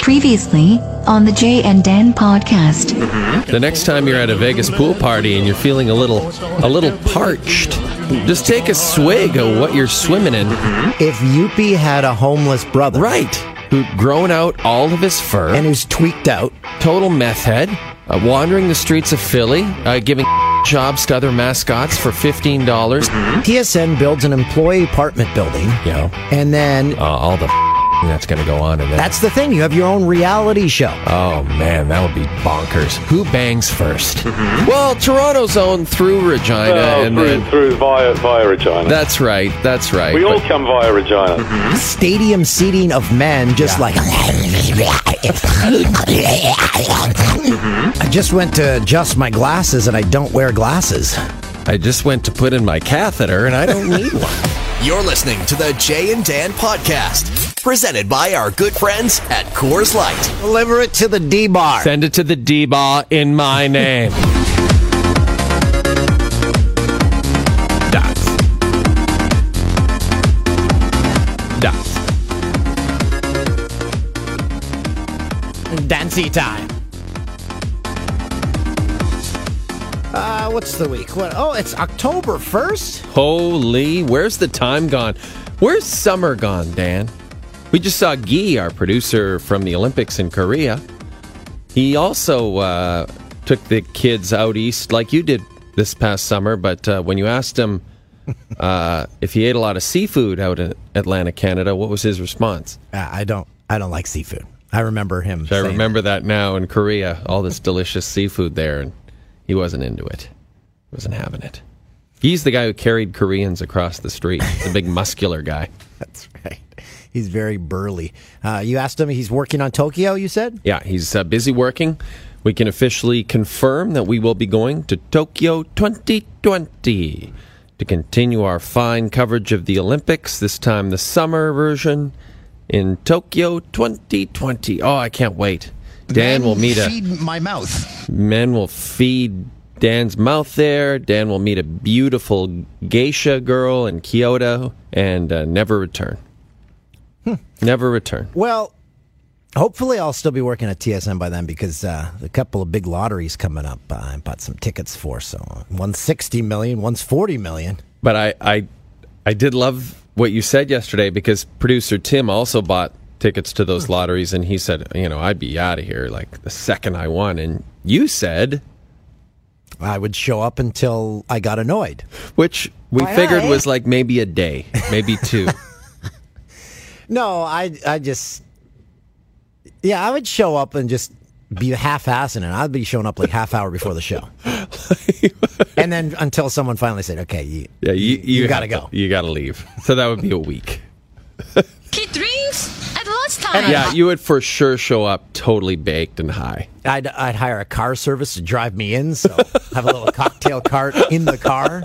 Previously on the Jay and Dan podcast. The next time you're at a Vegas pool party and you're feeling a little a little parched, just take a swig of what you're swimming in. If Youppi had a homeless brother. Right. Who'd grown out all of his fur. And who's tweaked out. Total meth head. Uh, wandering the streets of Philly, uh, giving jobs to other mascots for $15. TSN builds an employee apartment building. Yeah. And then Uh, all the that's going to go on in there. that's the thing. You have your own reality show. Oh man, that would be bonkers. Who bangs 1st mm-hmm. Well, Toronto's own through Regina, Oh, and through, then through via via Regina. that's right, that's right. we all come via Regina. Mm-hmm. Stadium seating of men, just like. Mm-hmm. I just went to adjust my glasses and I don't wear glasses. I just went to put in my catheter, and I don't need one. You're listening to the Jay and Dan podcast, presented by our good friends at Coors Light. Deliver it to the D bar. Send it to the D bar in my name. Dots. Dots. Dancy time. Uh, what's the week? What? Oh, it's October 1st? Holy, where's the time gone? Where's summer gone, Dan? We just saw Guy, our producer from the Olympics in Korea. He also uh, took the kids out east like you did this past summer, but uh, when you asked him uh, if he ate a lot of seafood out in Atlantic, Canada, what was his response? Uh, I don't. I don't like seafood. I remember him. I saying remember that now in Korea, all this delicious seafood there, and he wasn't into it. He wasn't having it. He's the guy who carried Koreans across the street, the big muscular guy. That's right. He's very burly. Uh, you asked him. He's working on Tokyo. You said. Yeah, he's uh, busy working. We can officially confirm that we will be going to Tokyo 2020 to continue our fine coverage of the Olympics, this time the summer version in Tokyo 2020. Oh, I can't wait. Dan will meet a feed my mouth. men will feed Dan's mouth there. Dan will meet a beautiful geisha girl in Kyoto and uh, never return. Never return. Well, hopefully I'll still be working at TSN by then because uh, a couple of big lotteries coming up. Uh, I bought some tickets for. So one's sixty million, one's forty million. But I, I, I did love what you said yesterday because producer Tim also bought tickets to those lotteries, and he said, you know, I'd be out of here like the second I won. And you said, I would show up until I got annoyed. which we Why figured not, eh? was like maybe a day, maybe two. No, I I just yeah, I would show up and just be half-assing it. I'd be showing up like half hour before the show, and then until someone finally said, "Okay, you, Yeah, you, you, gotta go." to- you gotta leave. So that would be a week. He drinks at lunchtime. Yeah, you would for sure show up totally baked and high. I'd I'd hire a car service to drive me in, so have a little cocktail cart in the car.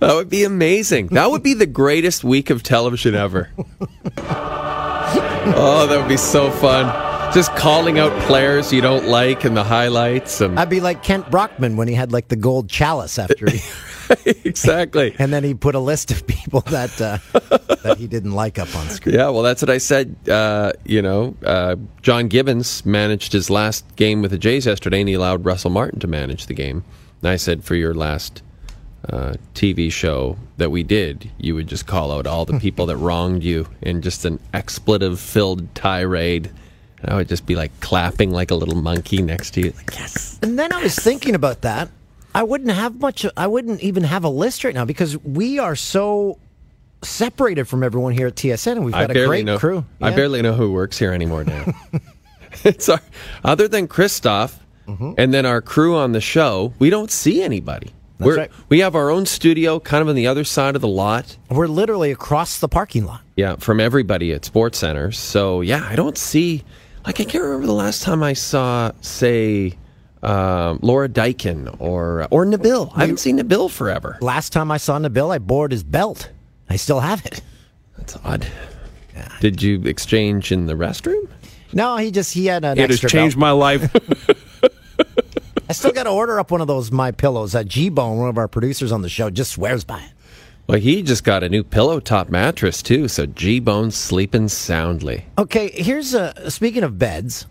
That would be amazing. That would be the greatest week of television ever. oh, that would be so fun. Just calling out players you don't like in the highlights and I'd be like Kent Brockman when he had like the gold chalice after he, exactly. and then he put a list of people that uh, that he didn't like up on screen. Yeah, well, that's what I said. Uh, you know, uh, John Gibbons managed his last game with the Jays yesterday, and he allowed Russell Martin to manage the game. And I said, for your last uh, TV show that we did, you would just call out all the people that wronged you in just an expletive-filled tirade. And I would just be like clapping like a little monkey next to you, like yes. And then I was thinking about that. I wouldn't have much. I wouldn't even have a list right now because we are so separated from everyone here at TSN, and we've got a great know. crew. I barely know who works here anymore now. it's our, other than Christoph Mm-hmm. and then our crew on the show. We don't see anybody. We're, right. We have our own studio, kind of on the other side of the lot. We're literally across the parking lot. Yeah, from everybody at Sports Centers. So yeah, I don't see. Like I can't remember the last time I saw, say, um, Laura Diakun or or Nabil. I haven't seen Nabil forever. Last time I saw Nabil, I bored his belt. I still have it. That's odd. Did you exchange in the restroom? No, he just he had an It has changed belt. my life. I still got to order up one of those my pillows. Uh, G Bone, one of our producers on the show, just swears by it. Well, he just got a new pillow top mattress too, so G Bone's sleeping soundly. Okay, here's a speaking of beds.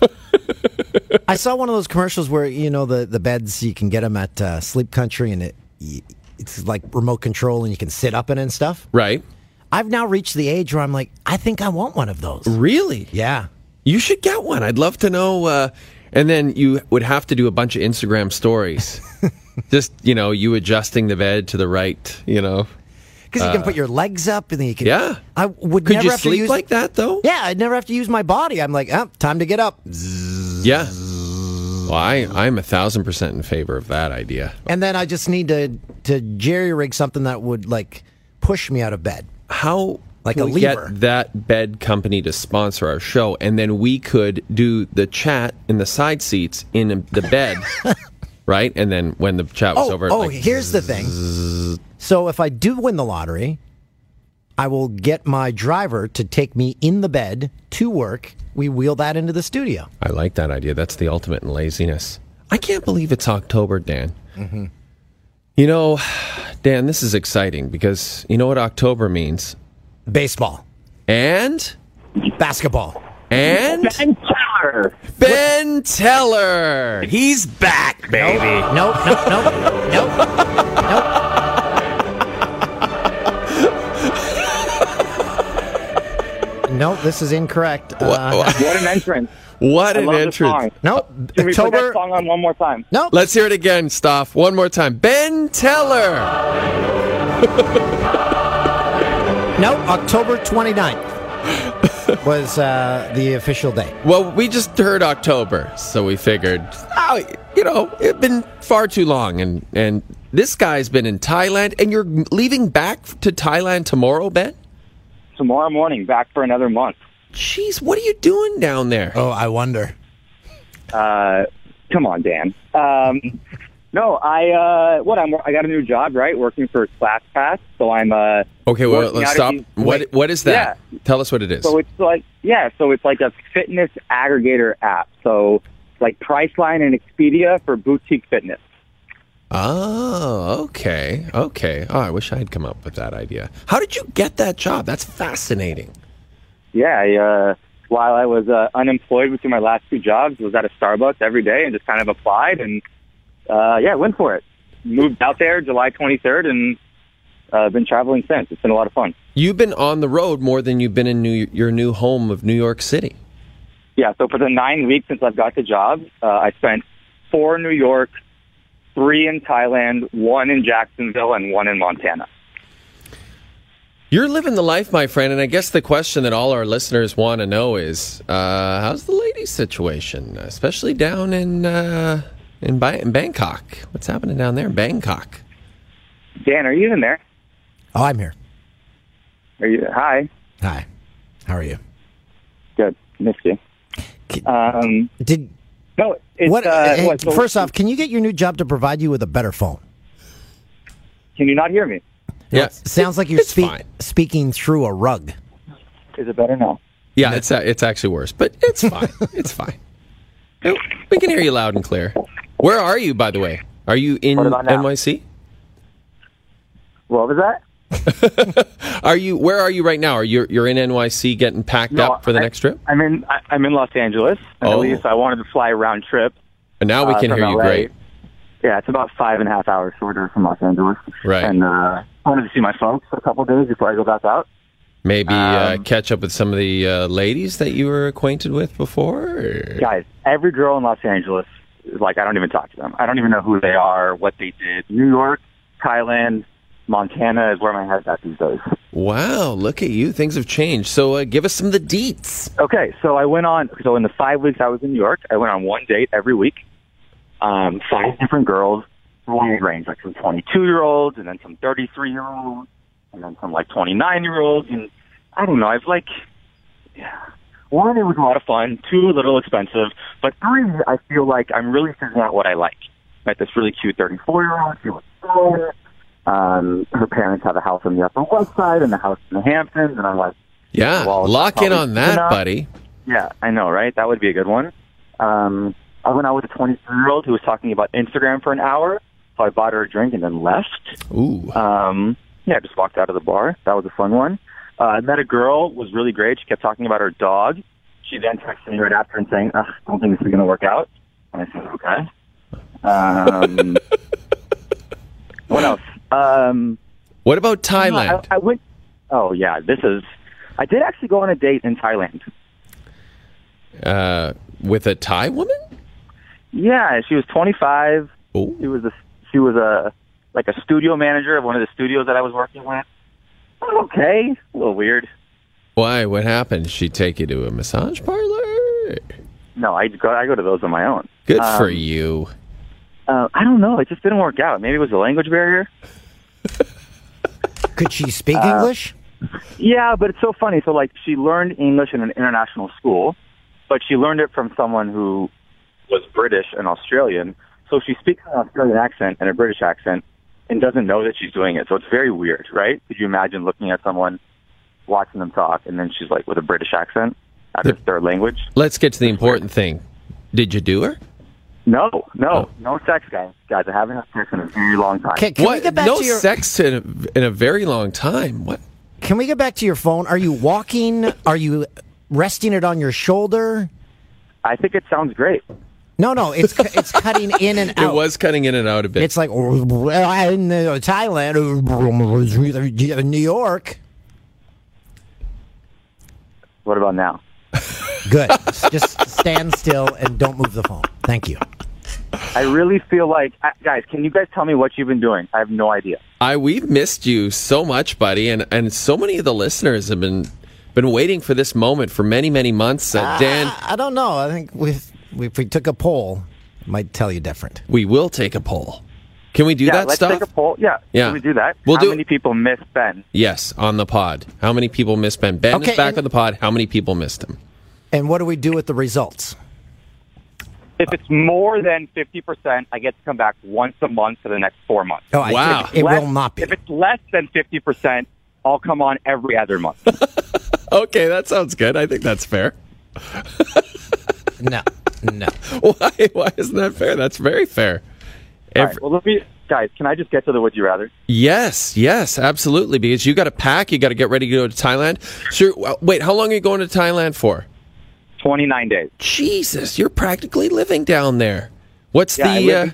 I saw one of those commercials where you know the the beds you can get them at uh, Sleep Country and it it's like remote control and you can sit up in it and stuff. Right? I've now reached the age where I'm like, I think I want one of those. Really? Yeah. You should get one. I'd love to know. Uh, and then you would have to do a bunch of Instagram stories. Just you know, you adjusting the bed to the right. You know. Because you can uh, put your legs up and then you can. Yeah. I would Could never you have to sleep use like that though? Yeah, I'd never have to use my body. I'm like, oh, time to get up. Yeah. Well, I I'm a thousand percent in favor of that idea. And then I just need to to jerry rig something that would like push me out of bed. How Like a we lever. get that bed company to sponsor our show, and then we could do the chat in the side seats in the bed, right? And then when the chat was Oh, over, oh like, here's the thing. So if I do win the lottery, I will get my driver to take me in the bed to work. We wheel that into the studio. I like that idea. That's the ultimate in laziness. I can't believe it's October, Dan. Mm-hmm. You know, Dan, this is exciting because you know what October means, Baseball, and basketball. and Ben Teller. Ben Teller, he's back, baby. Nope, nope, nope, nope, nope. Nope, this is incorrect. Uh, What an entrance. What I an love the entrance! song. nope, Can we put that October. song on one more time? Nope. Let's hear it again, Stoff. One more time. Ben Teller. Nope, October 29th was uh, the official day. Well, we just heard October, so we figured, oh, you know, it's been far too long, and and this guy's been in Thailand, and you're leaving back to Thailand tomorrow, Ben. Tomorrow morning, back for another month. Jeez, what are you doing down there? Oh, I wonder. Uh, come on, Dan. Um, no, I uh, what I'm I got a new job, right? Working for ClassPass, so I'm uh. Okay, well, let's stop. these- What what is that? Tell us what it is. So it's like yeah, so it's like a fitness aggregator app. So like Priceline and Expedia for boutique fitness. Oh, okay, okay. Oh, I wish I had come up with that idea. How did you get that job? That's fascinating. Yeah, I, uh, while I was uh, unemployed between my last two jobs, was at a Starbucks every day and just kind of applied and uh, yeah, went for it. Moved out there July 23rd and uh, been traveling since. It's been a lot of fun. You've been on the road more than you've been in New, your new home of New York City. Yeah, so for the nine weeks since I've got the job, uh, I spent four in New York, three in Thailand, one in Jacksonville, and one in Montana. You're living the life, my friend, and I guess the question that all our listeners want to know is, uh, how's the ladies' situation, especially down in uh, in, ba- in Bangkok? What's happening down there in Bangkok? Dan, are you in there? Oh, I'm here. Are you? Hi. Hi. How are you? Good. Missed you. Um, Did no, it's what? uh, hey, what, so- first off, can you get your new job to provide you with a better phone? can you not hear me? Yeah, It Sounds like you're it's speak, fine. speaking through a rug. Is it better now? Yeah, it's uh, it's actually worse, but it's fine. it's fine. We can hear you loud and clear. Where are you, by the way? Are you in What about now? NYC? What was that? Are you? Where are you right now? Are you you're in NYC getting packed No, up for the I- next trip? I'm in. I, I'm in Los Angeles. Oh. At least I wanted to fly round trip. And now we uh, can hear you LA. great. Yeah, it's about five and a half hours shorter from Los Angeles. Right. And uh, I wanted to see my folks for a couple of days before I go back out. Maybe uh, Um, catch up with some of the uh, ladies that you were acquainted with before. or- Guys, every girl in Los Angeles like I don't even talk to them. I don't even know who they are, what they did. New York, Thailand, Montana is where my head's at these days. Wow, look at you. Things have changed. So uh, give us some of the deets. Okay, so I went on. So in the five weeks I was in New York, I went on one date every week. Um, five different girls, wide range, like some 22 year olds, and then some 33 year olds, and then some like 29 year olds, and I don't know. I've like, yeah. One, it was a lot of fun. Two, a little expensive. But three, I feel like I'm really figuring out what I like. Met this really cute 34 year old. She was fun. Um, her parents have a house on the Upper West Side and a house in the Hamptons, and I'm like, Yeah, lock in on that, enough. buddy. yeah, I know, right? That would be a good one. Um, I went out with a 23 year old who was talking about Instagram for an hour, so I bought her a drink and then left. Ooh. Um, yeah, I just walked out of the bar. That was a fun one. Uh, I met a girl, was really great. She kept talking about her dog. She then texted me right after and saying, Ugh, I don't think this is going to work out. And I said, okay. Um, what else? Um, What about Thailand? I, I went. Oh yeah, this is. I did actually go on a date in Thailand. uh, with a Thai woman? Yeah, she was 25. Oh. She was a she was a like a studio manager of one of the studios that I was working with. Okay, a little weird. Why? What happened? Did she take you to a massage parlor? No, I go I go to those on my own. Good for Um, you. Uh, I don't know. It just didn't work out. Maybe it was a language barrier. Could she speak Uh, English? Yeah, but it's so funny. So like she learned English in an international school, but she learned it from someone who was British and Australian. So she speaks an Australian accent and a British accent and doesn't know that she's doing it. So it's very weird, right? Could you imagine looking at someone, watching them talk, and then she's like with a British accent at her third language? Let's get to the important thing. Did you do her? No, no, Oh. no sex, guys. Guys, I haven't had sex in a very long time. Can, can we what? get back no to your No sex in a, in a very long time. What? Can we get back to your phone? Are you walking? Are you resting it on your shoulder? I think it sounds great. No, no, it's cu- it's cutting in and out. It was cutting in and out a bit. It's like "Well, in uh, Thailand, uh, New York. What about now? Good. Just stand still and don't move the phone. Thank you. I really feel like, guys, can you guys tell me what you've been doing? I have no idea. I we've missed you so much, buddy, and and so many of the listeners have been been waiting for this moment for many many months. Uh, Dan, I, I don't know. I think with if we took a poll, it might tell you different. we will take a poll. Can we do yeah, that let's stuff? take a poll. Yeah, Yeah. Can we do that? We'll How do- many people miss Ben? yes, on the pod. How many people missed Ben? Ben Okay, is back and- on the pod. How many people missed him? And what do we do with the results? If it's more than 50%, I get to come back once a month for the next four months. Oh, Wow. it Less- will not be. If it's less than 50%, I'll come on every other month. Okay, that sounds good. I think that's fair. No, no. Why? Why isn't that fair? That's very fair. All Every- right, well, let me, guys, can I just get to the would you rather? Yes, yes, absolutely. Because you got to pack, you got to get ready to go to Thailand. Sure. well, Wait, how long are you going to Thailand for? 29 days. Jesus, you're practically living down there. What's Yeah, I the? live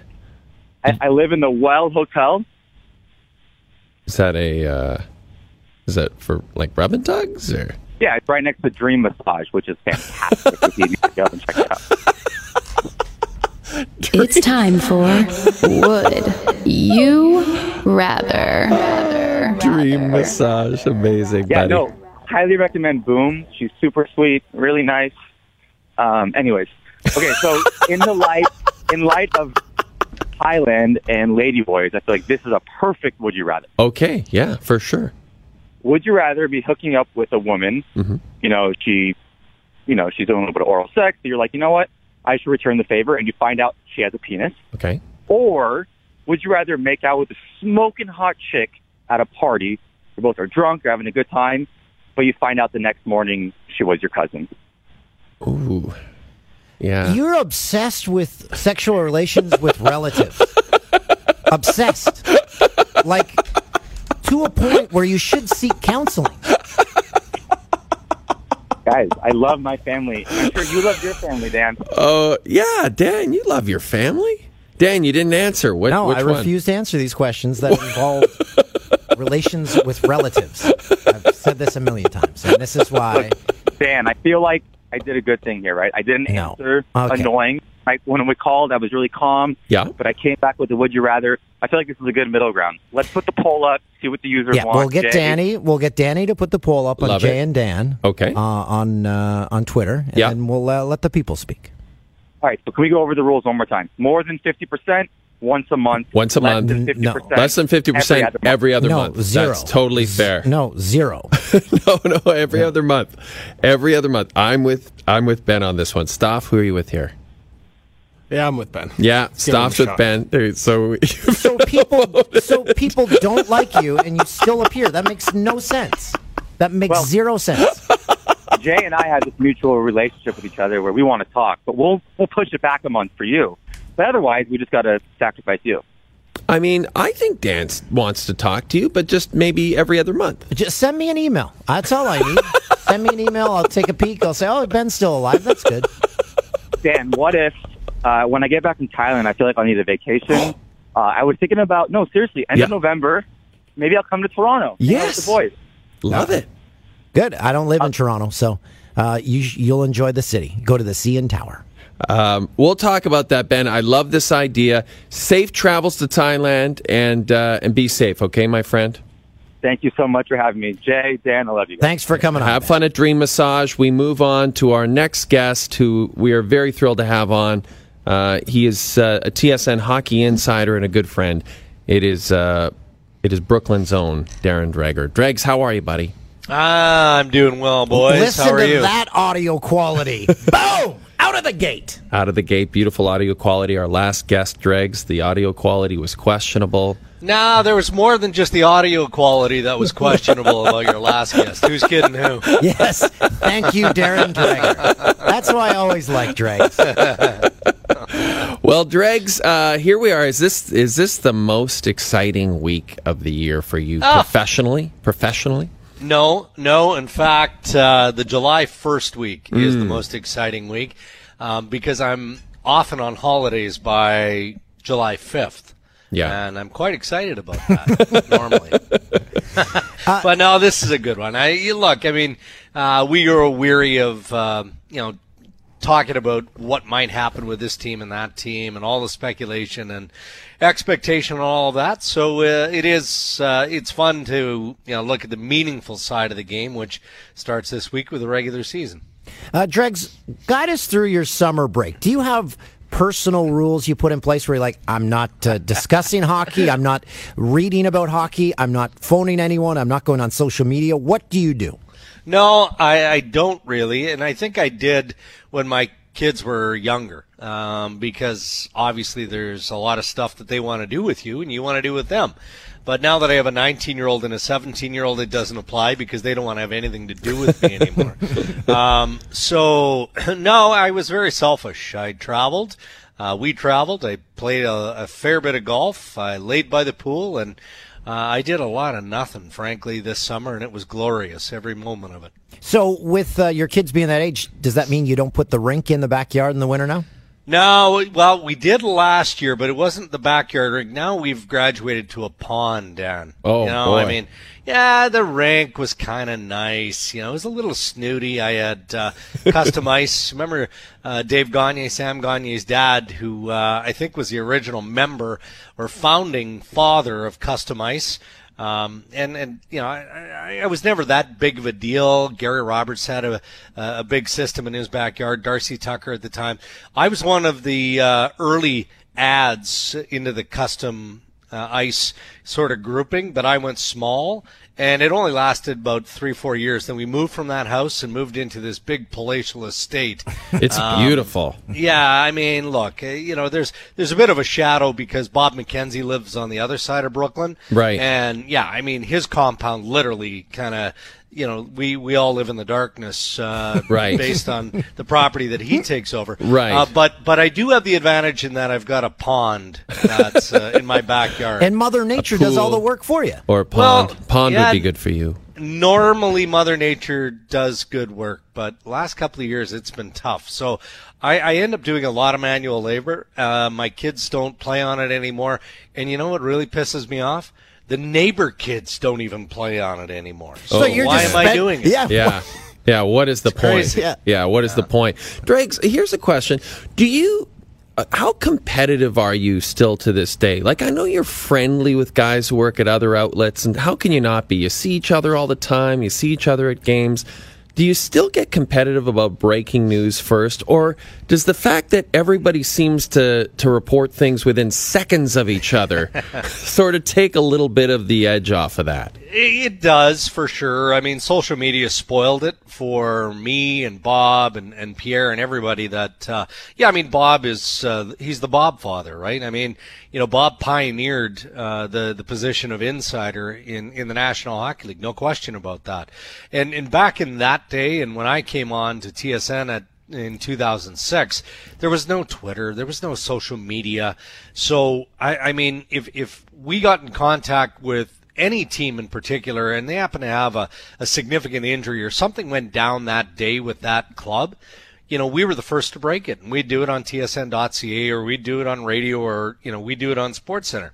Uh, I, I live in the Well Hotel. is that a? Uh, is that for like rub and tugs or? Yeah, it's right next to Dream Massage, which is fantastic. if you need to go and check it out. It's time for Would You Rather? Dream massage, amazing, Yeah, buddy. no, highly recommend Boom. She's super sweet, really nice. Um, anyways, okay, so in the light, in light of Thailand and Ladyboys, I feel like this is a perfect would you rather. Okay, yeah, for sure. Would you rather be hooking up with a woman? Mm-hmm. You know, she, you know, she's doing a little bit of oral sex. So you're like, you know what? I should return the favor, and you find out she has a penis. Okay. Or would you rather make out with a smoking hot chick at a party? You both are drunk, you're having a good time, but you find out the next morning she was your cousin. Ooh. Yeah. You're obsessed with sexual relations with relatives. obsessed. Like to a point where you should seek counseling. Guys, I love my family. I'm sure you love your family, Dan. Oh, yeah, Dan, you love your family. Dan, you didn't answer. What? No, which I one? refuse to answer these questions that involve relations with relatives. I've said this a million times, and this is why. Dan, I feel like I did a good thing here, right? I didn't No. answer Okay. annoying. Like when we called, I was really calm. Yeah. But I came back with the would you rather. I feel like this is a good middle ground. Let's put the poll up, see what the users Yeah, want. we'll get Jay. Danny. We'll get Danny to put the poll up on Love Jay it. and Dan. Okay. Uh, on uh, on Twitter, and Yeah. then we'll uh, let the people speak. All right, so can we go over the rules one more time? More than 50%, once a month. Once a less month. Than no. 50%, Less than fifty percent every other month. every other no, month. zero. That's totally fair. No, zero. no, no, every other month. Every other month. I'm with I'm with Ben on this one. Staff, who are you with here? Yeah, I'm with Ben. Yeah, give him a with shot. Ben. There- So so people, so people don't like you, and you still appear. That makes no sense. That makes Well- zero sense. Jay and I have this mutual relationship with each other where we want to talk, but we'll we'll push it back a month for you. But otherwise, we just got to sacrifice you. I mean, I think Dan wants to talk to you, but just maybe every other month. Just send me an email. That's all I need. send me an email. I'll take a peek. I'll say, oh, Ben's still alive. That's good. Dan, what if uh, when I get back from Thailand, I feel like I'll need a vacation? Uh, I was thinking about no, seriously, end Yeah. of November. Maybe I'll come to Toronto. hang out with Yes. the boys. Love it. Good. I don't live in Toronto, so uh, you, you'll enjoy the city. Go to the CN Tower. Um, we'll talk about that, Ben. I love this idea. Safe travels to Thailand and uh, and be safe, okay, my friend. Thank you so much for having me, Jay, Dan. I love you. Guys. Thanks for coming on. Have Ben. fun at Dream Massage. We move on to our next guest, who we are very thrilled to have on. Uh, he is uh, a TSN hockey insider and a good friend. It is uh, it is Brooklin's own Darren Dreger. Dregs, how are you, buddy? Ah, I'm doing well, boys. Listen How are to you? that audio quality. Boom! Out of the gate. Out of the gate, beautiful audio quality. Our last guest, Dregs, the audio quality was questionable. Nah, there was more than just the audio quality that was questionable about your last guest. Who's kidding who? Yes. Thank you, Darren Dreger. That's why I always like Dregs. Well, Dregs, uh, here we are. Is this is this the most exciting week of the year for you Ah. professionally? Professionally? No, no. In fact, uh, the July 1st week is the most exciting week um, because I'm often on holidays by July 5th. Yeah. And I'm quite excited about that normally. but no, this is a good one. I you look, I mean, uh, we are weary of um, you know talking about what might happen with this team and that team and all the speculation and expectation and all of that. So uh, it is uh, it's fun to you know look at the meaningful side of the game, which starts this week with the regular season. Uh, Dregs, guide us through your summer break. Do you have personal rules you put in place where you're like, I'm not uh, discussing hockey, I'm not reading about hockey, I'm not phoning anyone, I'm not going on social media? What do you do? No, I, I don't really, and I think I did when my kids were younger, um, because obviously there's a lot of stuff that they want to do with you, and you want to do with them. But now that I have a 19 year old and a 17 year old, it doesn't apply because they don't want to have anything to do with me anymore. um, so, no, I was very selfish. I traveled. Uh, we traveled. I played a, a fair bit of golf. I laid by the pool, and uh, I did a lot of nothing, frankly, this summer, and it was glorious, every moment of it. So, with uh, your kids being that age, does that mean you don't put the rink in the backyard in the winter now? No, well, we did last year, but it wasn't the backyard rink. Now we've graduated to a pond, Dan. Oh, you know, boy. I mean, yeah, the rink was kind of nice. You know, it was a little snooty. I had uh, custom ice. Remember uh, Dave Gagner, Sam Gagner's dad, who uh, I think was the original member or founding father of Custom Ice. Um, and, and, you know, I, I, I was never that big of a deal. Gary Roberts had a, a big system in his backyard. Darcy Tucker at the time. I was one of the, uh, early ads into the custom, uh, ice sort of grouping, but I went small and it only lasted about three, four years. Then we moved from that house and moved into this big palatial estate. It's beautiful. Yeah, I mean, look, uh, you know, there's there's a bit of a shadow because Bob McKenzie lives on the other side of Brooklin, Right. And yeah, I mean, his compound literally kind of, you know, we we all live in the darkness, uh, Right. Based on the property that he takes over, Right. Uh, but but I do have the advantage in that I've got a pond that's uh, in my backyard. And Mother Nature does all the work for you. Or pond. Well, pond yeah. would be good for you. normally Mother Nature does good work, but last couple of years it's been tough. So I, I end up doing a lot of manual labor. Uh, my kids don't play on it anymore, and you know what really pisses me off? The neighbor kids don't even play on it anymore. So, you're why just am I doing it? Yeah. Yeah. Yeah, what is the point? crazy. Yeah. what is the point? Dregs, here's a question. Do you uh, how competitive are you still to this day? Like I know you're friendly with guys who work at other outlets and how can you not be? You see each other all the time, you see each other at games. Do you still get competitive about breaking news first or does the fact that everybody seems to to report things within seconds of each other sort of take a little bit of the edge off of that? It does for sure. I mean, social media spoiled it for me and Bob and, and Pierre and everybody. That uh, yeah, I mean, Bob is uh, he's the Bob father, right? I mean, you know, Bob pioneered uh, the the position of insider in in the National Hockey League, no question about that. And and back in that day, and when I came on to TSN at in 2006, there was no Twitter, there was no social media. So I, I mean, if if we got in contact with any team in particular, and they happen to have a, a significant injury or something went down that day with that club, you know, we were the first to break it, and we'd do it on TSN.ca or we'd do it on radio or you know we do it on SportsCenter.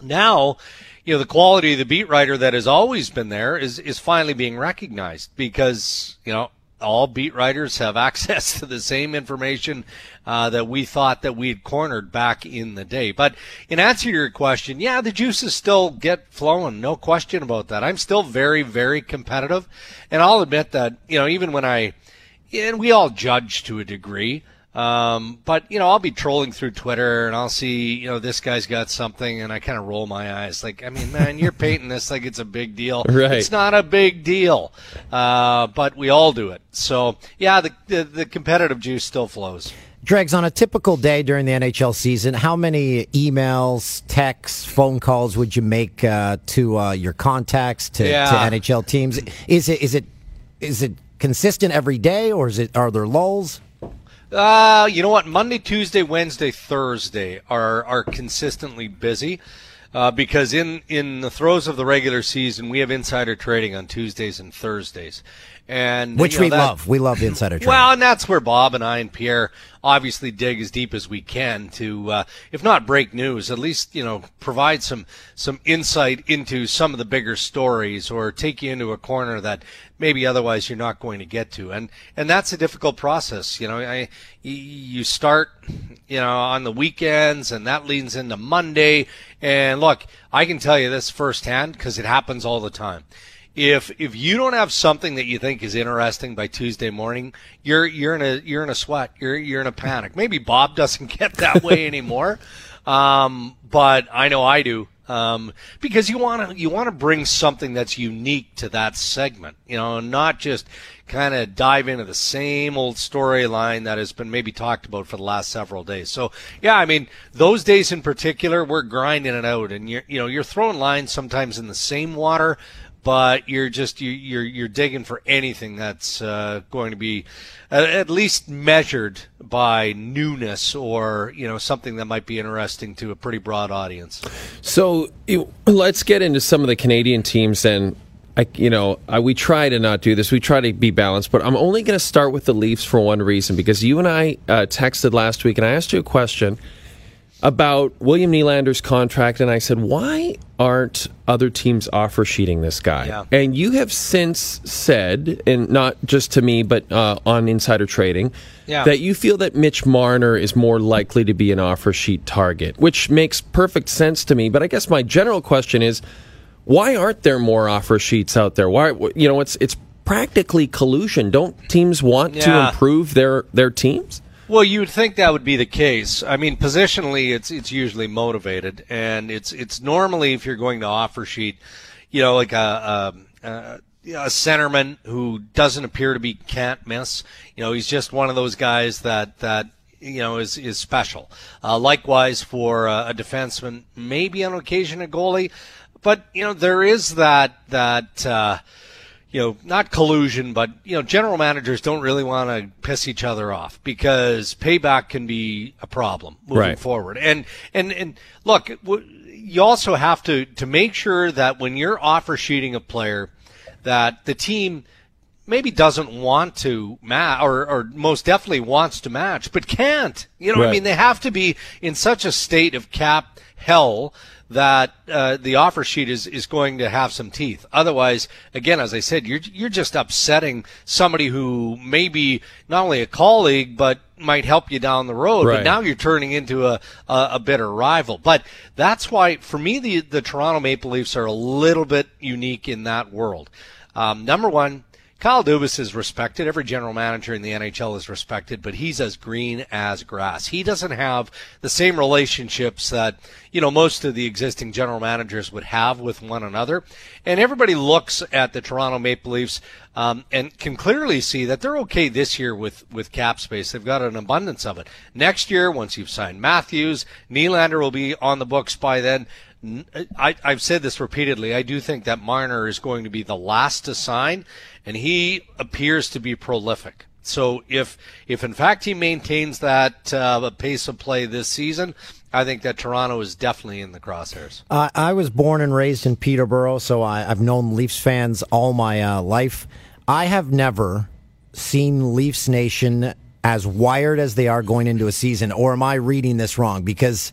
Now, you know, the quality of the beat writer that has always been there is is finally being recognized because you know all beat writers have access to the same information uh, that we thought that we'd cornered back in the day. But in answer to your question, yeah, the juices still get flowing, no question about that. I'm still very, very competitive, and I'll admit that you know even when I, and we all judge to a degree. Um, but you know, I'll be trolling through Twitter and I'll see, you know, this guy's got something, and I kind of roll my eyes. Like, I mean, man, you're painting this like it's a big deal. Right. It's not a big deal. Uh, but we all do it. So yeah, the, the the competitive juice still flows. Dregs, on a typical day during the NHL season, how many emails, texts, phone calls would you make uh, to uh, your contacts to, Yeah. to NHL teams? Is it is it is it consistent every day, or is it are there lulls? Uh, you know what? Monday, Tuesday, Wednesday, Thursday are are consistently busy. Uh, because in, in the throes of the regular season, we have insider trading on Tuesdays and Thursdays, and Which you know, we that- love. We love the insider trading. Well, and that's where Bob and I and Pierre obviously dig as deep as we can to, uh, if not break news, at least you know provide some some insight into some of the bigger stories or take you into a corner that maybe otherwise you're not going to get to. And and that's a difficult process. You know, I you start you know on the weekends and that leads into Monday. And look, I can tell you this firsthand because it happens all the time if if you don't have something that you think is interesting by Tuesday morning, you're you're in a you're in a sweat. You're you're in a panic. Maybe Bob doesn't get that way anymore, um, but I know I do. Um, because you want to you want to bring something that's unique to that segment, you know, not just kind of dive into the same old storyline that has been maybe talked about for the last several days. So yeah, I mean those days in particular, we're grinding it out, and you're you know you're throwing lines sometimes in the same water but you're just you- you're you're digging for anything that's uh, going to be at, at least measured by newness or you know something that might be interesting to a pretty broad audience. So let's get into some of the Canadian teams and. I, you know, I, we try to not do this. We try to be balanced, but I'm only going to start with the Leafs for one reason because you and I uh, texted last week and I asked you a question about William Nylander's contract, and I said, why aren't other teams offer sheeting this guy? Yeah. And you have since said, and not just to me, but uh, on insider trading, Yeah. that you feel that Mitch Marner is more likely to be an offer sheet target, which makes perfect sense to me. But I guess my general question is, why aren't there more offer sheets out there? Why, you know, it's it's practically collusion. Don't teams want to improve their their teams? Well, you would think that would be the case. I mean, positionally, it's it's usually motivated, and it's it's normally if you're going to offer sheet, you know, like a. a, a a centerman who doesn't appear to be can't miss. You know, he's just one of those guys that that you know is is special. Uh, likewise for uh, a defenseman, maybe on occasion a goalie, but you know there is that that. Uh, you know, not collusion, but you know, general managers don't really want to piss each other off because payback can be a problem moving Right. forward. And and and look, you also have to to make sure that when you're offer sheeting a player, that the team maybe doesn't want to match, or, or most definitely wants to match, but can't. You know, what I mean, they have to be in such a state of cap hell that uh, the offer sheet is, is going to have some teeth. Otherwise, again, as I said, you're you're just upsetting somebody who may be not only a colleague but might help you down the road. Right. But now you're turning into a, a a bitter rival. But that's why, for me, the the Toronto Maple Leafs are a little bit unique in that world. Um, number one. Kyle Dubas is respected. Every general manager in the NHL is respected, but he's as green as grass. He doesn't have the same relationships that, you know, most of the existing general managers would have with one another. And everybody looks at the Toronto Maple Leafs um, and can clearly see that they're okay this year with, with cap space. They've got an abundance of it. Next year, once you've signed Matthews, Nylander will be on the books by then. I've said this repeatedly. I do think that Marner is going to be the last to sign, and he appears to be prolific. So if if in fact he maintains that uh, pace of play this season, I think that Toronto is definitely in the crosshairs. Uh, I was born and raised in Peterborough, so I, have known Leafs fans all my uh, life. I have never seen Leafs Nation as wired as they are going into a season, or am I reading this wrong? Because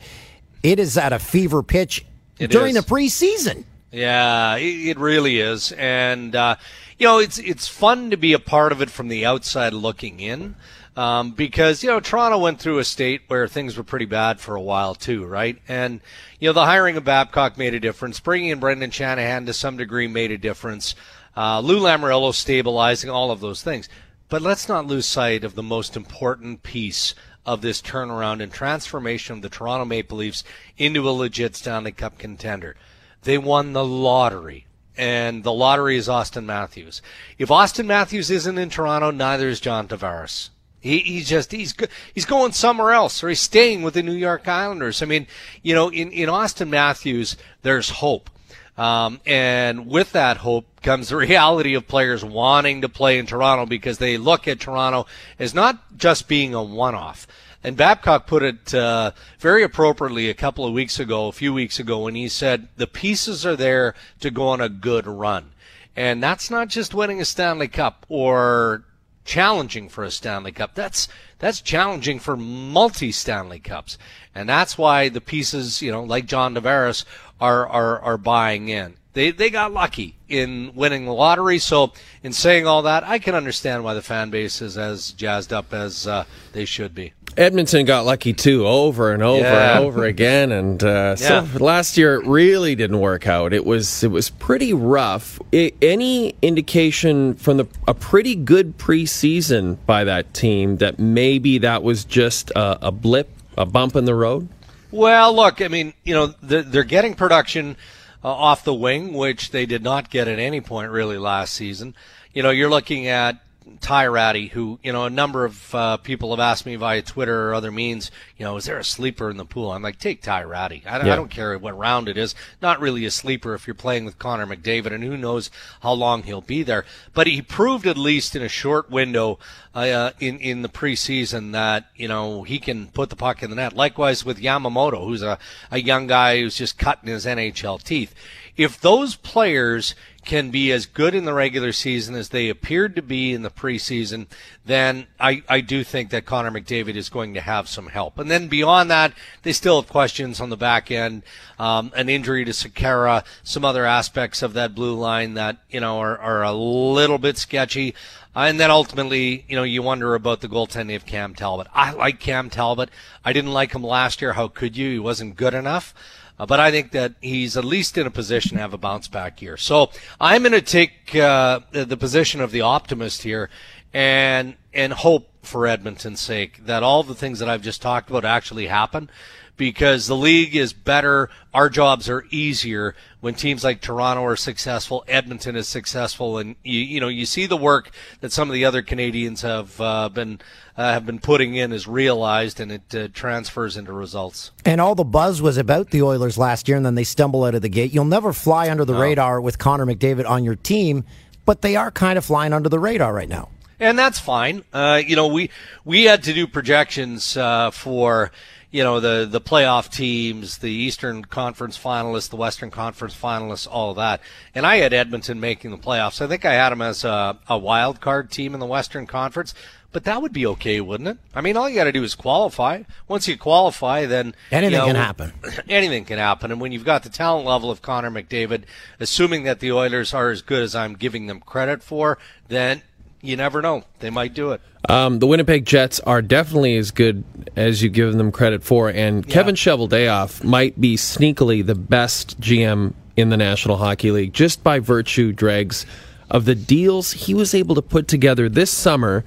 it is at a fever pitch It during is. the preseason. Yeah, it it really is, and uh, you know it's it's fun to be a part of it from the outside looking in, um, because you know Toronto went through a state where things were pretty bad for a while too, right? And you know the hiring of Babcock made a difference, bringing in Brendan Shanahan to some degree made a difference, uh, Lou Lamoriello stabilizing all of those things. But let's not lose sight of the most important piece of this turnaround and transformation of the Toronto Maple Leafs into a legit Stanley Cup contender. They won the lottery, and the lottery is Auston Matthews. If Auston Matthews isn't in Toronto, neither is John Tavares. He, he's just he's he's going somewhere else, or he's staying with the New York Islanders. I mean, you know, in in Auston Matthews, there's hope. Um, and with that hope comes the reality of players wanting to play in Toronto because they look at Toronto as not just being a one off. And Babcock put it uh, very appropriately a couple of weeks ago, a few weeks ago, when he said the pieces are there to go on a good run. And that's not just winning a Stanley Cup or challenging for a Stanley Cup. That's that's challenging for multi Stanley Cups, and that's why the pieces, you know, like John Tavares, are are are buying in. They they got lucky in winning the lottery. So in saying all that, I can understand why the fan base is as jazzed up as uh, they should be. Edmonton got lucky too, over and over Yeah. and over again, and uh, so last year it really didn't work out. It was it was pretty rough. I any indication from the a pretty good preseason by that team that maybe that was just a, a blip, a bump in the road? Well, look, I mean, you know, they're, they're getting production uh, off the wing, which they did not get at any point really last season. You know, you're looking at Ty Rattie, who, you know, a number of uh, people have asked me via Twitter or other means, you know, is there a sleeper in the pool? I'm like, take Ty Rattie. I, don't- Yeah. I don't care what round it is. Not really a sleeper if you're playing with Connor McDavid, and who knows how long he'll be there. But he proved, at least in a short window uh, in in the preseason, that you know he can put the puck in the net. Likewise with Yamamoto, who's a a young guy who's just cutting his NHL teeth. If those players can be as good in the regular season as they appeared to be in the preseason, then I, I do think that Connor McDavid is going to have some help. And then beyond that, they still have questions on the back end, um, an injury to Sekera, some other aspects of that blue line that, you know, are, are a little bit sketchy. And then ultimately, you know, you wonder about the goaltending of Cam Talbot. I like Cam Talbot. I didn't like him last year. How could you? He wasn't good enough. Uh, but I think that he's at least in a position to have a bounce back year. So I'm going to take uh, the position of the optimist here, and and hope for Edmonton's sake that all the things that I've just talked about actually happen, because the league is better. Our jobs are easier when teams like Toronto are successful, Edmonton is successful, and you you know you see the work that some of the other Canadians have uh, been uh, have been putting in is realized, and it uh, transfers into results. And all the buzz was about the Oilers last year, and then they stumble out of the gate. You'll never fly under the radar with Connor McDavid on your team, but they are kind of flying under the radar right now. and that's fine. Uh, you know, we we had to do projections uh, for you know the the playoff teams, the Eastern Conference finalists, the Western Conference finalists, all of that. And I had Edmonton making the playoffs. I think I had them as a, a wild card team in the Western Conference. But that would be okay, wouldn't it? I mean, all you got to do is qualify. Once you qualify, then Anything you know, can happen. anything can happen. And when you've got the talent level of Connor McDavid, assuming that the Oilers are as good as I'm giving them credit for, then you never know. They might do it. Um, the Winnipeg Jets are definitely as good as you give them credit for, and Kevin Cheveldayoff might be sneakily the best GM in the National Hockey League just by virtue, Dregs, of the deals he was able to put together this summer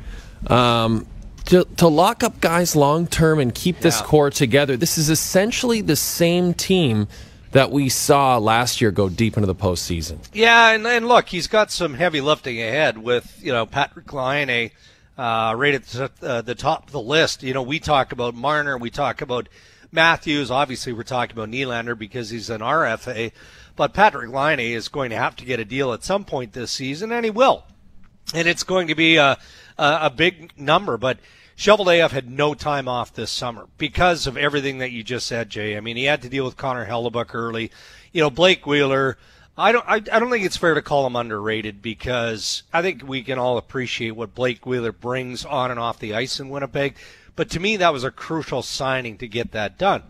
um, to, to lock up guys long term and keep this Yeah. core together. This is essentially the same team that we saw last year go deep into the postseason. Yeah, and, and look, he's got some heavy lifting ahead with you know Patrik Laine uh, right at the, uh, the top of the list. You know, we talk about Marner, we talk about Matthews. Obviously, we're talking about Nylander because he's an RFA, but Patrik Laine is going to have to get a deal at some point this season, and he will. And it's going to be a, uh, a big number, but Cheveldayoff had no time off this summer because of everything that you just said, Jay. I mean, he had to deal with Connor Hellebuyck early. You know, Blake Wheeler. I don't. I, I don't think it's fair to call him underrated because I think we can all appreciate what Blake Wheeler brings on and off the ice in Winnipeg. But to me, that was a crucial signing to get that done.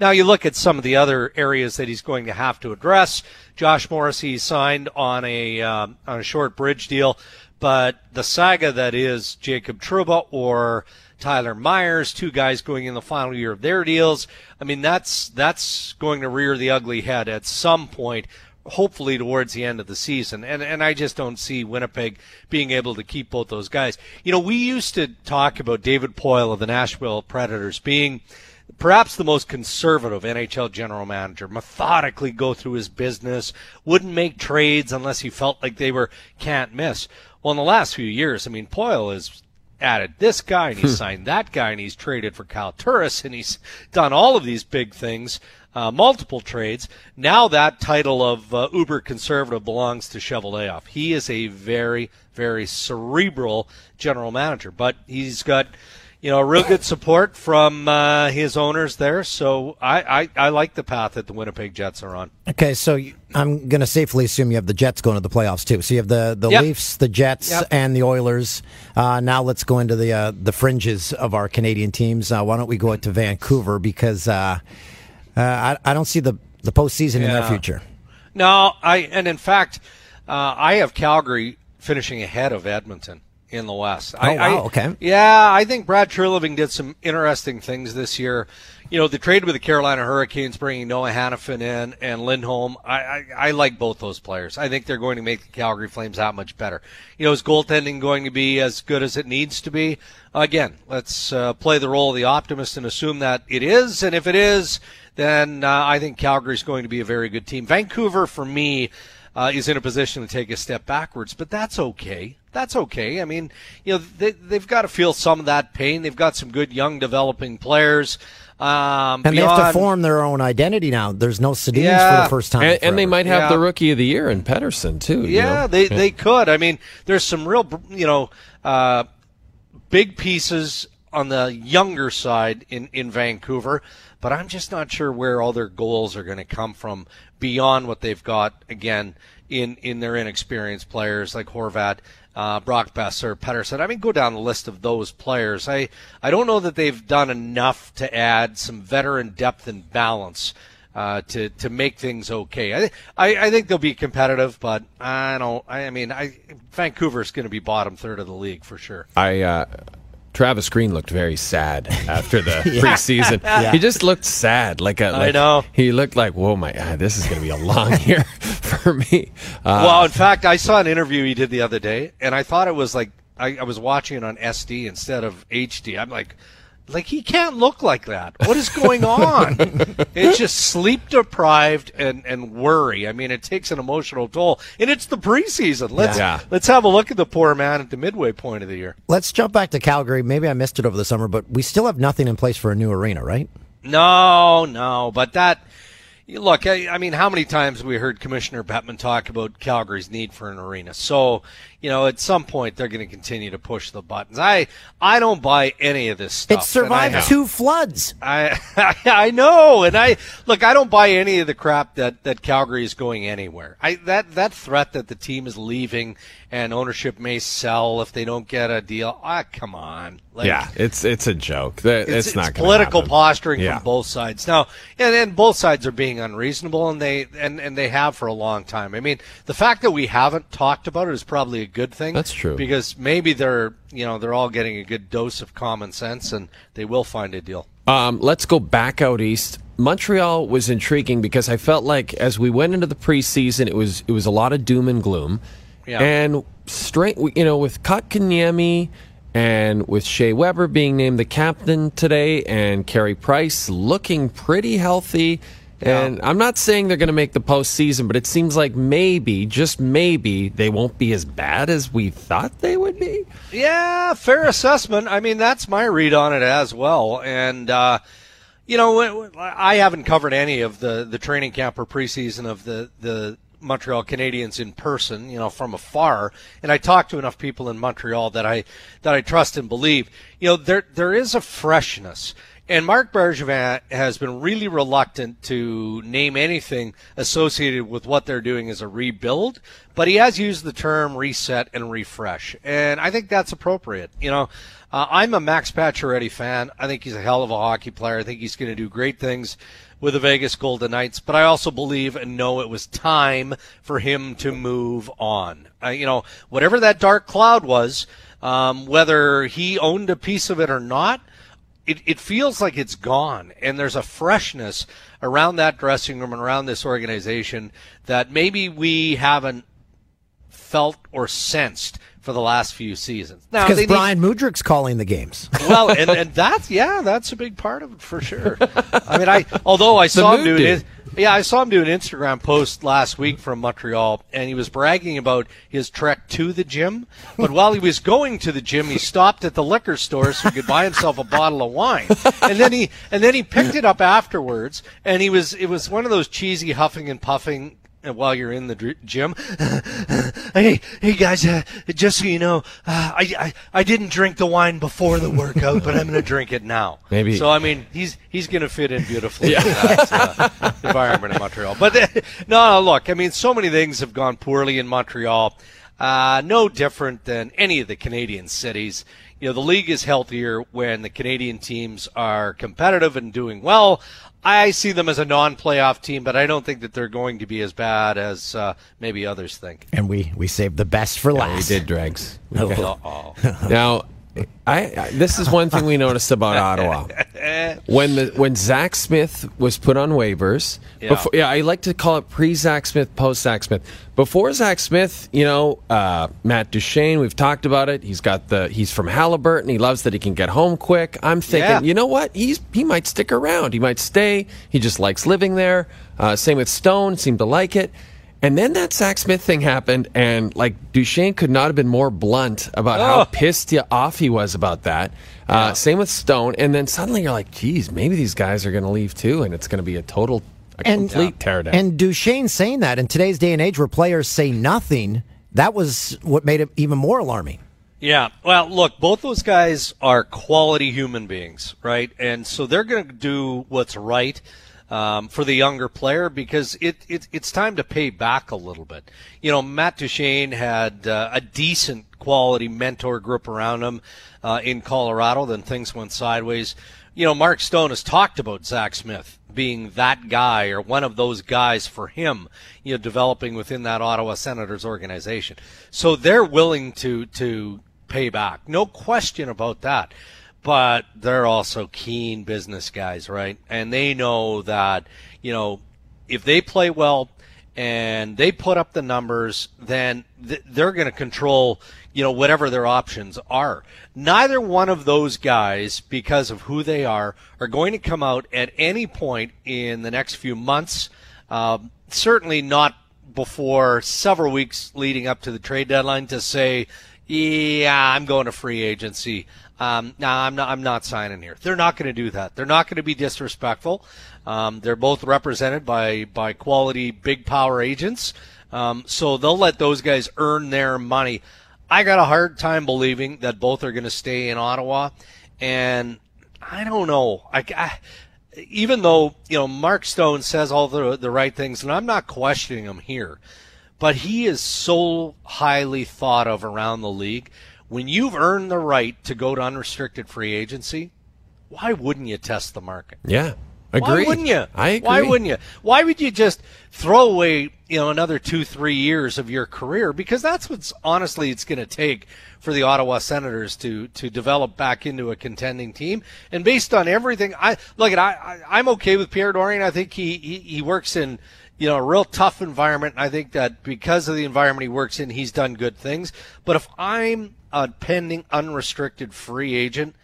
Now you look at some of the other areas that he's going to have to address. Josh Morrissey signed on a um, on a short bridge deal, but the saga that is Jacob Trouba or Tyler Myers, two guys going in the final year of their deals. I mean, that's that's going to rear the ugly head at some point hopefully towards the end of the season. And and I just don't see Winnipeg being able to keep both those guys. You know, we used to talk about David Poile of the Nashville Predators being perhaps the most conservative NHL general manager, methodically go through his business, wouldn't make trades unless he felt like they were can't miss. Well, in the last few years, I mean, Poile has added this guy and he's signed that guy and he's traded for Kyle Turris and he's done all of these big things uh, multiple trades. Now that title of uh, uber conservative belongs to Cheveldayoff. He is a very, very cerebral general manager, but he's got you know, real good support from uh, his owners there. So I, I, I, like the path that the Winnipeg Jets are on. Okay, so you, I'm going to safely assume you have the Jets going to the playoffs too. So you have the, the yep. Leafs, the Jets, yep. and the Oilers. Uh, now let's go into the uh, the fringes of our Canadian teams. Uh, why don't we go to Vancouver because uh, uh, I, I don't see the the postseason yeah. in their future. No, I and in fact, uh, I have Calgary finishing ahead of Edmonton in the West. Oh, I, wow, I, okay. Yeah, I think Brad Treliving did some interesting things this year. You know, the trade with the Carolina Hurricanes, bringing Noah Hanifin in and Lindholm. I, I, I like both those players. I think they're going to make the Calgary Flames that much better. You know, is goaltending going to be as good as it needs to be? Again, let's uh, play the role of the optimist and assume that it is. And if it is, then uh, I think Calgary's going to be a very good team. Vancouver, for me, uh, is in a position to take a step backwards, but that's okay. That's okay. I mean, you know, they, they've got to feel some of that pain. They've got some good young developing players. Um, and beyond, they have to form their own identity now. There's no Sedins yeah. for the first time, and, and they might have yeah. the rookie of the year in Pettersson too. Yeah, know? they yeah. they could. I mean, there's some real, you know, uh, big pieces on the younger side in in Vancouver but I'm just not sure where all their goals are going to come from beyond what they've got again in in their inexperienced players like Horvat. Uh, Brock Boeser, Pettersson. I mean, go down the list of those players. I, I don't know that they've done enough to add some veteran depth and balance uh, to to make things okay. I, I, I think they'll be competitive, but I don't. I, I mean, I Vancouver's going to be bottom third of the league for sure. I uh, Travis Green looked very sad after the yeah. preseason. Yeah. He just looked sad, like a. Like, I know. He looked like, "Whoa, my! God, this is going to be a long year for me." Uh, well, in fact, I saw an interview he did the other day, and I thought it was like I, I was watching it on SD instead of HD. I'm like, like he can't look like that. What is going on? it's just sleep deprived and, and worry. I mean, it takes an emotional toll, and it's the preseason. Let's yeah. let's have a look at the poor man at the midway point of the year. Let's jump back to Calgary. Maybe I missed it over the summer, but we still have nothing in place for a new arena, right? No, no, but that Look, I, I, mean, how many times we heard Commissioner Bettman talk about Calgary's need for an arena? So, you know, at some point they're going to continue to push the buttons. I I don't buy any of this stuff. It survived two floods. I I know, and I look. I don't buy any of the crap that that Calgary is going anywhere. I that that threat that the team is leaving and ownership may sell if they don't get a deal. Ah, come on. Like, yeah, it's it's a joke. It's, it's not it's political happen. posturing yeah. from both sides now, and and both sides are being unreasonable, and they and and they have for a long time. I mean, the fact that we haven't talked about it is probably a good thing. That's true because maybe they're you know they're all getting a good dose of common sense, and they will find a deal. Um, let's go back out east. Montreal was intriguing because I felt like as we went into the preseason, it was it was a lot of doom and gloom. Yeah. And straight, you know, with Kotkaniemi and with Shea Weber being named the captain today and Carey Price looking pretty healthy. Yeah. And I'm not saying they're going to make the postseason, but it seems like maybe, just maybe, they won't be as bad as we thought they would be. Yeah, fair assessment. I mean, that's my read on it as well. And, uh, you know, I haven't covered any of the, the training camp or preseason of the, the Montreal Canadiens in person, you know, from afar, and I talk to enough people in Montreal that I that I trust and believe. You know, there there is a freshness. And Marc Bergevin has been really reluctant to name anything associated with what they're doing as a rebuild, but he has used the term reset and refresh. And I think that's appropriate. You know, uh, I'm a Max Pacioretty fan. I think he's a hell of a hockey player. I think he's going to do great things with the Vegas Golden Knights, but I also believe and know it was time for him to move on. Uh, you know, whatever that dark cloud was, um, whether he owned a piece of it or not, it, it feels like it's gone. And there's a freshness around that dressing room and around this organization that maybe we haven't felt or sensed for the last few seasons. Now, because Bryan need... Mudryk's calling the games. well, and, and that's yeah, that's a big part of it for sure. I mean, I although I saw him doing it. Yeah, I saw him do an Instagram post last week from Montreal, and he was bragging about his trek to the gym. But while he was going to the gym, he stopped at the liquor store so he could buy himself a bottle of wine. And then he and then he picked it up afterwards, and he was it was one of those cheesy huffing and puffing while you're in the gym. hey, hey guys, uh, just so you know, uh, I, I I didn't drink the wine before the workout, but I'm going to drink it now. Maybe. So I mean, he's he's going to fit in beautifully yeah. in that uh, environment in Montreal. But uh, no, no, look, I mean, so many things have gone poorly in Montreal. Uh, no different than any of the Canadian cities. You know, the league is healthier when the Canadian teams are competitive and doing well. I see them as a non-playoff team, but I don't think that they're going to be as bad as uh, maybe others think. And we we saved the best for yeah, last. We did, Dregs. now, I, I, this is one thing we noticed about Ottawa. when the when Zack Smith was put on waivers, yeah, before, yeah I like to call it pre Zack Smith, post Zack Smith. Before Zack Smith, you know, uh, Matt Duchene, we've talked about it. He's got the he's from Haliburton. He loves that he can get home quick. I'm thinking, yeah. you know what? He's he might stick around. He might stay. He just likes living there. Uh, same with Stone. Seemed to like it. And then that Zack Smith thing happened, and like Duchene could not have been more blunt about oh. how pissed off he was about that. Uh, yeah. Uh, same with Stone, and then suddenly you're like, "Geez, maybe these guys are going to leave too, and it's going to be a total, a and, complete uh, teardown." And Duchene saying that in today's day and age, where players say nothing, that was what made it even more alarming. Yeah. Well, look, both those guys are quality human beings, right? And so they're going to do what's right um, for the younger player because it, it, it's time to pay back a little bit. You know, Matt Duchene had uh, a decent quality mentor group around him uh, in Colorado. Then things went sideways. You know, Mark Stone has talked about Zack Smith being that guy or one of those guys for him, you know, developing within that Ottawa Senators organization. So they're willing to to pay back. No question about that but they're also keen business guys, right? And they know that, you know, if they play well and they put up the numbers, then th- they're going to control, you know, whatever their options are. Neither one of those guys, because of who they are, are going to come out at any point in the next few months. Um, certainly not before several weeks leading up to the trade deadline to say, yeah, I'm going to free agency. Um, I'm not. I'm not signing here. They're not going to do that. They're not going to be disrespectful. Um, they're both represented by by quality big power agents, um, so they'll let those guys earn their money. I got a hard time believing that both are going to stay in Ottawa, and I don't know. I, I, even though you know Mark Stone says all the the right things, and I'm not questioning him here, but he is so highly thought of around the league when you've earned the right to go to unrestricted free agency, why wouldn't you test the market? Yeah. Agree. Why wouldn't you? I agree. Why wouldn't you? Why would you just throw away, you know, another two, three years of your career? Because that's what's honestly it's going to take for the Ottawa Senators to to develop back into a contending team. And based on everything, I look at I, I am okay with Pierre Dorion. I think he, he he works in you know, a real tough environment. I think that because of the environment he works in, he's done good things. But if I'm a pending unrestricted free agent,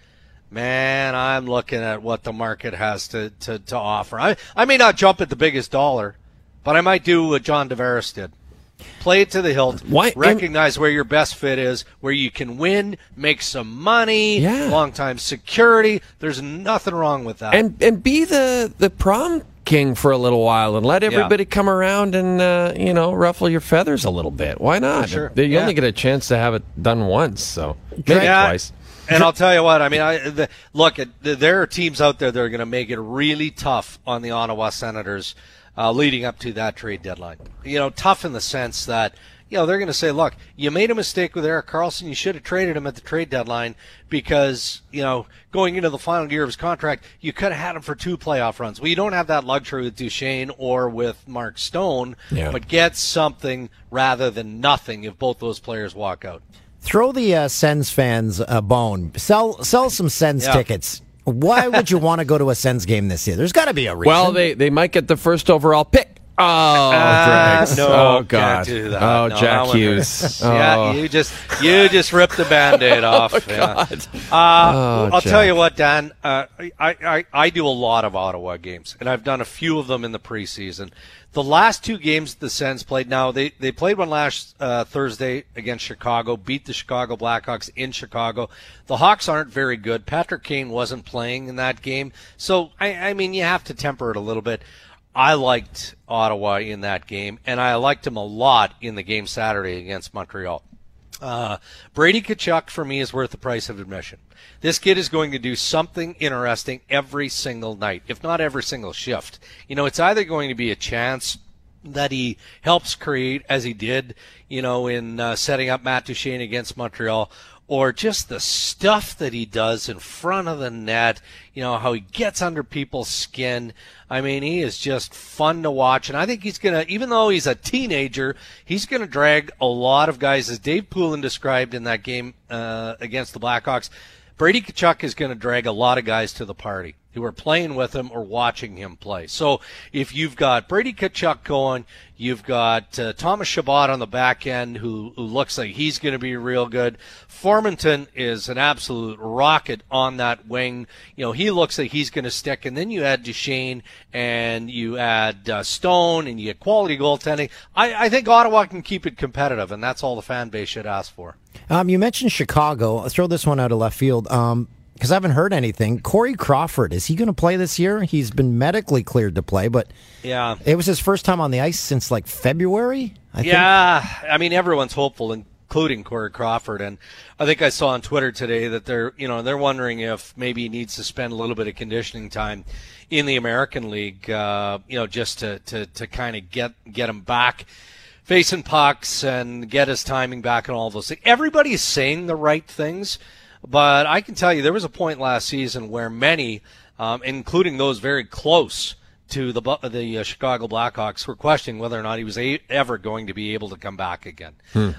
man, I'm looking at what the market has to, to, to offer. I, I may not jump at the biggest dollar, but I might do what John Tavares did. Play it to the hilt. Why, recognize where your best fit is, where you can win, make some money, yeah. long time security. There's nothing wrong with that. And and be the the prom king for a little while and let everybody come around and uh, you know ruffle your feathers a little bit. Why not? sure. You Yeah. only get a chance to have it done once, so maybe Yeah. twice. And I'll tell you what, I mean, I the, look, it, there are teams out there that are going to make it really tough on the Ottawa Senators uh, leading up to that trade deadline. You know, tough in the sense that you know they're going to say, look, you made a mistake with Erik Karlsson. You should have traded him at the trade deadline because you know going into the final year of his contract, you could have had him for two playoff runs. Well, you don't have that luxury with Duchene or with Mark Stone, Yeah. but get something rather than nothing if both those players walk out. Throw the uh, Sens fans a bone. Sell sell some Sens Yeah. tickets. Why would you want to go to a Sens game this year? There's got to be a reason. Well, they they might get the first overall pick. Oh, Dregs. no, oh God! Oh, No, Jack Hughes. Oh. Yeah, you just you just ripped the band-aid off. yeah. God. Uh, I'll Jack. tell you what, Dan. Uh, I, I I do a lot of Ottawa games, and I've done a few of them in the preseason. The last two games the Sens played. Now they they played one last uh, Thursday against Chicago, beat the Chicago Blackhawks in Chicago. The Hawks aren't very good. Patrick Kane wasn't playing in that game, so I, I mean you have to temper it a little bit. I liked Ottawa in that game, and I liked him a lot in the game Saturday against Montreal. Uh, Brady Tkachuk for me is worth the price of admission. This kid is going to do something interesting every single night, if not every single shift. You know, it's either going to be a chance that he helps create, as he did, you know, in uh, setting up Matt Duchene against Montreal, or just the stuff that he does in front of the net, you know, how he gets under people's skin. I mean, he is just fun to watch. And I think he's going to, even though he's a teenager, he's going to drag a lot of guys, as Dave Poulin described in that game uh, against the Blackhawks. Brady Tkachuk is going to drag a lot of guys to the party who are playing with him or watching him play. So if you've got Brady Tkachuk going, you've got uh, Thomas Chabot on the back end who, who looks like he's going to be real good. Formenton is an absolute rocket on that wing. You know, he looks like he's going to stick. And then you add Duchene and you add uh, Stone and you get quality goaltending. I, I think Ottawa can keep it competitive, and that's all the fan base should ask for. Um, you mentioned Chicago. I'll throw this one out of left field because I haven't heard anything. Corey Crawford, is he going to play this year? He's been medically cleared to play, but Yeah. it was his first time on the ice since like February. I think. Yeah, I mean everyone's hopeful, including Corey Crawford, and I think I saw on Twitter today that they're you know they're wondering if maybe he needs to spend a little bit of conditioning time in the American League, uh, you know, just to to, to kind of get get him back facing pucks and get his timing back and all those things. Everybody's saying the right things, but I can tell you there was a point last season where many, um, including those very close to the the uh, Chicago Blackhawks, were questioning whether or not he was a- ever going to be able to come back again.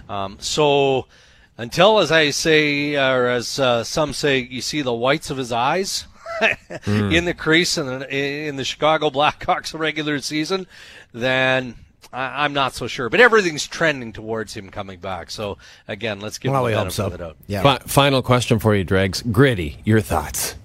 Um, so until, as I say, or as uh, some say, you see the whites of his eyes. in the crease in the, in the Chicago Blackhawks regular season, then I, I'm not so sure. But everything's trending towards him coming back. So again, let's give Well, him we the benefit so. of the doubt. Yeah. Fi- final question for you, Dregs. Gritty, your thoughts?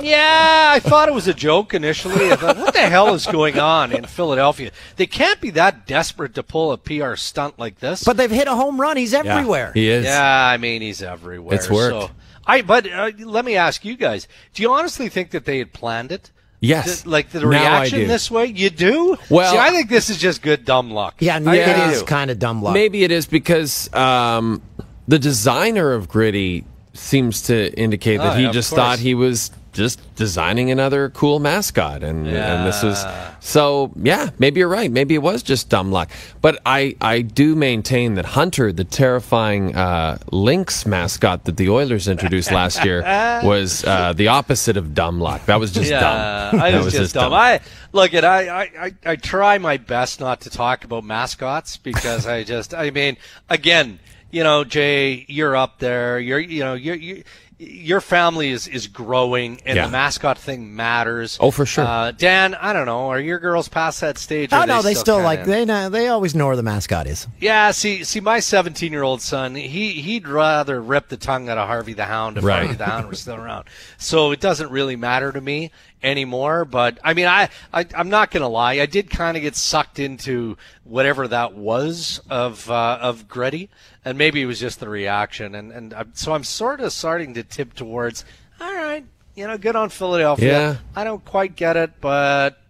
Yeah, I thought it was a joke initially. I thought, what the hell is going on in Philadelphia? They can't be that desperate to pull a PR stunt like this. But they've hit a home run. He's everywhere. He is. Yeah, I mean he's everywhere. It's worked. So, I but uh, let me ask you guys: Do you honestly think that they had planned it? Yes. Th- like the Now reaction this way, you do? Well- See, I think this is just good dumb luck. Yeah, I it do. is kind of dumb luck. Maybe it is because um, the designer of Gritty seems to indicate that Oh, he yeah, just thought he was just designing another cool mascot, and and this was so. Yeah, maybe you're right. Maybe it was just dumb luck. But I I do maintain that Hunter, the terrifying uh, Lynx mascot that the Oilers introduced last year, was uh, the opposite of dumb luck. That was just yeah, dumb. I That was, just dumb. I look at I, I, I try my best not to talk about mascots because I just I mean again you know Jay you're up there you're you know you're, you your family is, is growing and Yeah. the mascot thing matters. Oh, for sure. Uh, Dan, I don't know. Are your girls past that stage? or Oh are no, they still kinda like in? they know they always know where the mascot is. Yeah, see, see, my 17 year old son, he he'd rather rip the tongue out of Harvey the Hound if Right. Harvey the Hound was still around. So it doesn't really matter to me anymore. But I mean, I, I I'm not gonna lie, I did kind of get sucked into whatever that was of uh, of Gritty, and maybe it was just the reaction, and and I'm, so I'm sort of starting to tip towards. All right, you know, good on Philadelphia. Yeah. I don't quite get it, but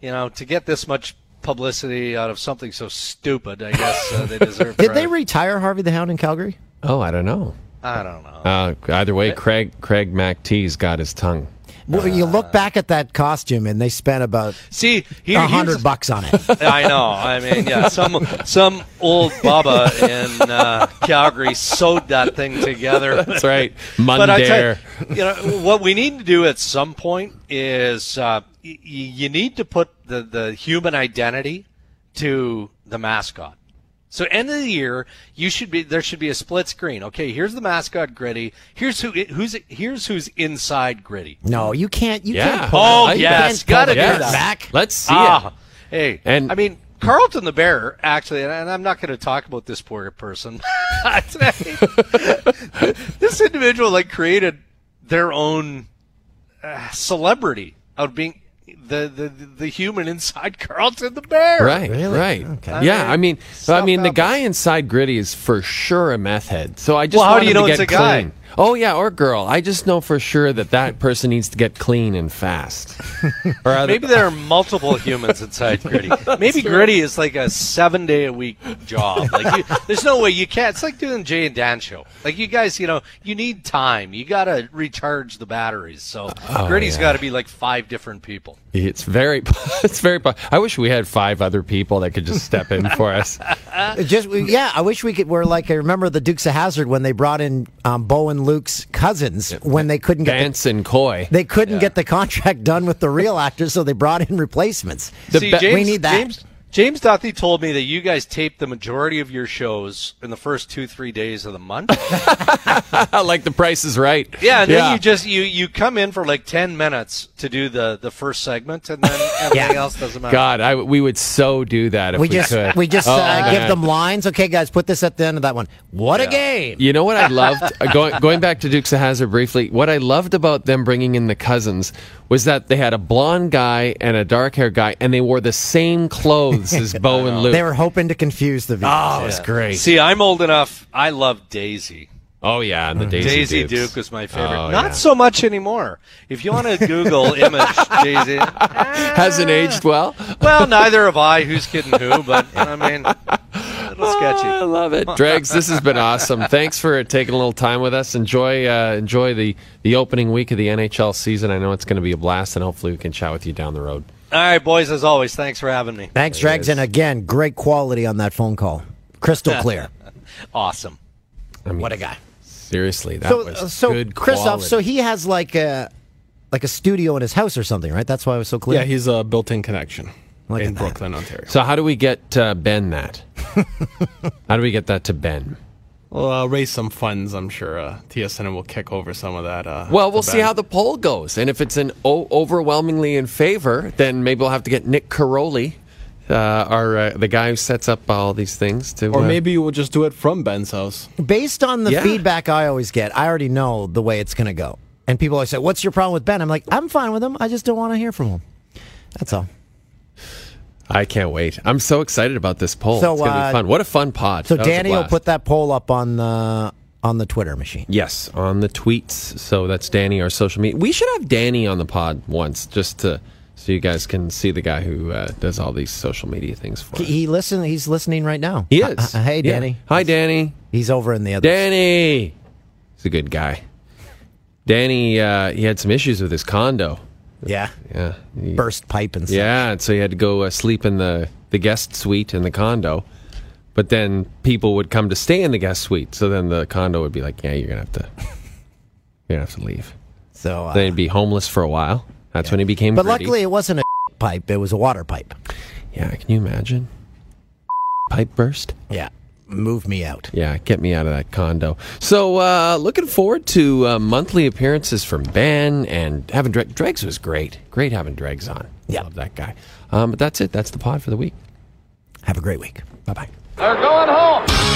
you know, to get this much publicity out of something so stupid, I guess uh, they deserve. It. Did they retire Harvey the Hound in Calgary? Oh, I don't know. I don't know. Uh, either way, Craig Craig MacT's got his tongue. Well, you look back at that costume, and they spent about See, a hundred bucks on it. I know. I mean, yeah, some some old baba in uh, Calgary sewed that thing together. That's right. But I tell you, you know what we need to do at some point is uh, y- y- you need to put the the human identity to the mascot. So end of the year, you should be there should be a split screen. Okay, here's the mascot Gritty. Here's who who's here's who's inside Gritty. No, you can't. You Yeah. can't. Pull Oh, I- you yes, gotta the do curtain that. back. Let's see ah, it. hey, And- I mean Carlton the Bear actually, and I'm not going to talk about this poor person. this individual like created their own uh, celebrity out of being the, the the human inside Carlton the Bear. Right, Really? right. Okay. Yeah, I mean, stuff I mean, the guy inside Gritty is for sure a meth head. So I just Well, how do you know get it's a guy? Clean. Oh yeah, or girl. I just know for sure that that person needs to get clean and fast. or other- Maybe there are multiple humans inside Gritty. Maybe Gritty is like a seven day a week job. Like, you, there's no way you can't. It's like doing Jay and Dan show. Like you guys, you know, you need time. You got to recharge the batteries. So Gritty's yeah. got to be like five different people. It's very, it's very. I wish we had five other people that could just step in for us. Just yeah, I wish we could. We're like I remember the Dukes of Hazzard when they brought in um, Bo and Luke's cousins when they couldn't get the, and Coy. they couldn't get the contract done with the real actors, so they brought in replacements. The See, be- James, we need that. James, James Duthie told me that you guys taped the majority of your shows in the first two, three days of the month. like the Price is Right. Yeah, and then you just you you come in for like ten minutes to do the the first segment, and then everything else doesn't matter. God, I, we would so do that if we, We just could. we just Oh, uh, give them lines. Okay, guys, put this at the end of that one. What a game! You know what I loved uh, going going back to Dukes of Hazzard briefly. What I loved about them bringing in the cousins was that they had a blonde guy and a dark haired guy, and they wore the same clothes as Bo and Luke. They were hoping to confuse the viewers. oh, it was great. See, I'm old enough. I love Daisy. Oh yeah, and the Daisy, Daisy Dukes. Duke was my favorite. Oh, Not yeah. so much anymore. If you want to Google image Daisy, hasn't aged well. well, neither have I. Who's kidding who? But I mean, a little sketchy. I love it, Dregs. This has been awesome. Thanks for taking a little time with us. Enjoy uh, enjoy the the opening week of the NHL season. I know it's going to be a blast, and hopefully we can chat with you down the road. All right, boys. As always, thanks for having me. Thanks, Dregs, and again, great quality on that phone call. Crystal clear. Awesome. I mean, what a guy. Seriously, that So, was so good Christoph, quality. so he has like a like a studio in his house or something, right? That's why it was so clear. Yeah, he's a built-in connection Look in at that. Brooklin, Ontario. So how do we get uh, Ben that? how do we get that to Ben? We'll uh, raise some funds. I'm sure uh, TSN will kick over some of that. Uh, Well, we'll see how the poll goes, and if it's an o- overwhelmingly in favor, then maybe we'll have to get Nick Caroli, uh, our uh, the guy who sets up all these things, to Or uh, maybe we'll just do it from Ben's house. Based on the Yeah. feedback I always get, I already know the way it's going to go. And people always say, "What's your problem with Ben?" I'm like, "I'm fine with him. I just don't want to hear from him." That's all. I can't wait. I'm so excited about this poll. So, it's gonna uh, be fun. What a fun pod! So That Danny will put that poll up on the on the Twitter machine. yes on the tweets. So that's Danny, our social media. We should have Danny on the pod once, just to so you guys can see the guy who uh, does all these social media things for He, listen. He's listening right now. He is. uh, hey, Yeah. Danny. Hi, Danny. He's over in the other. Danny. He's a good guy. Danny, uh, he had some issues with his condo. Yeah. Yeah. Burst pipe and stuff. Yeah, and so he had to go uh, sleep in the, the guest suite in the condo. But then people would come to stay in the guest suite. So then the condo would be like, yeah, you're going to have to you're gonna have to leave. So, uh, Then he'd be homeless for a while. That's when he became but gritty. luckily it wasn't a pipe. It was a water pipe. Yeah, can you imagine? Pipe burst? Yeah. Move me out. Yeah, get me out of that condo. So, uh, looking forward to uh, monthly appearances from Ben and having Dre- Dregs was great. Great having Dregs on. Yeah. Love that guy. Um, but that's it. That's the pod for the week. Have a great week. Bye bye. They're going home.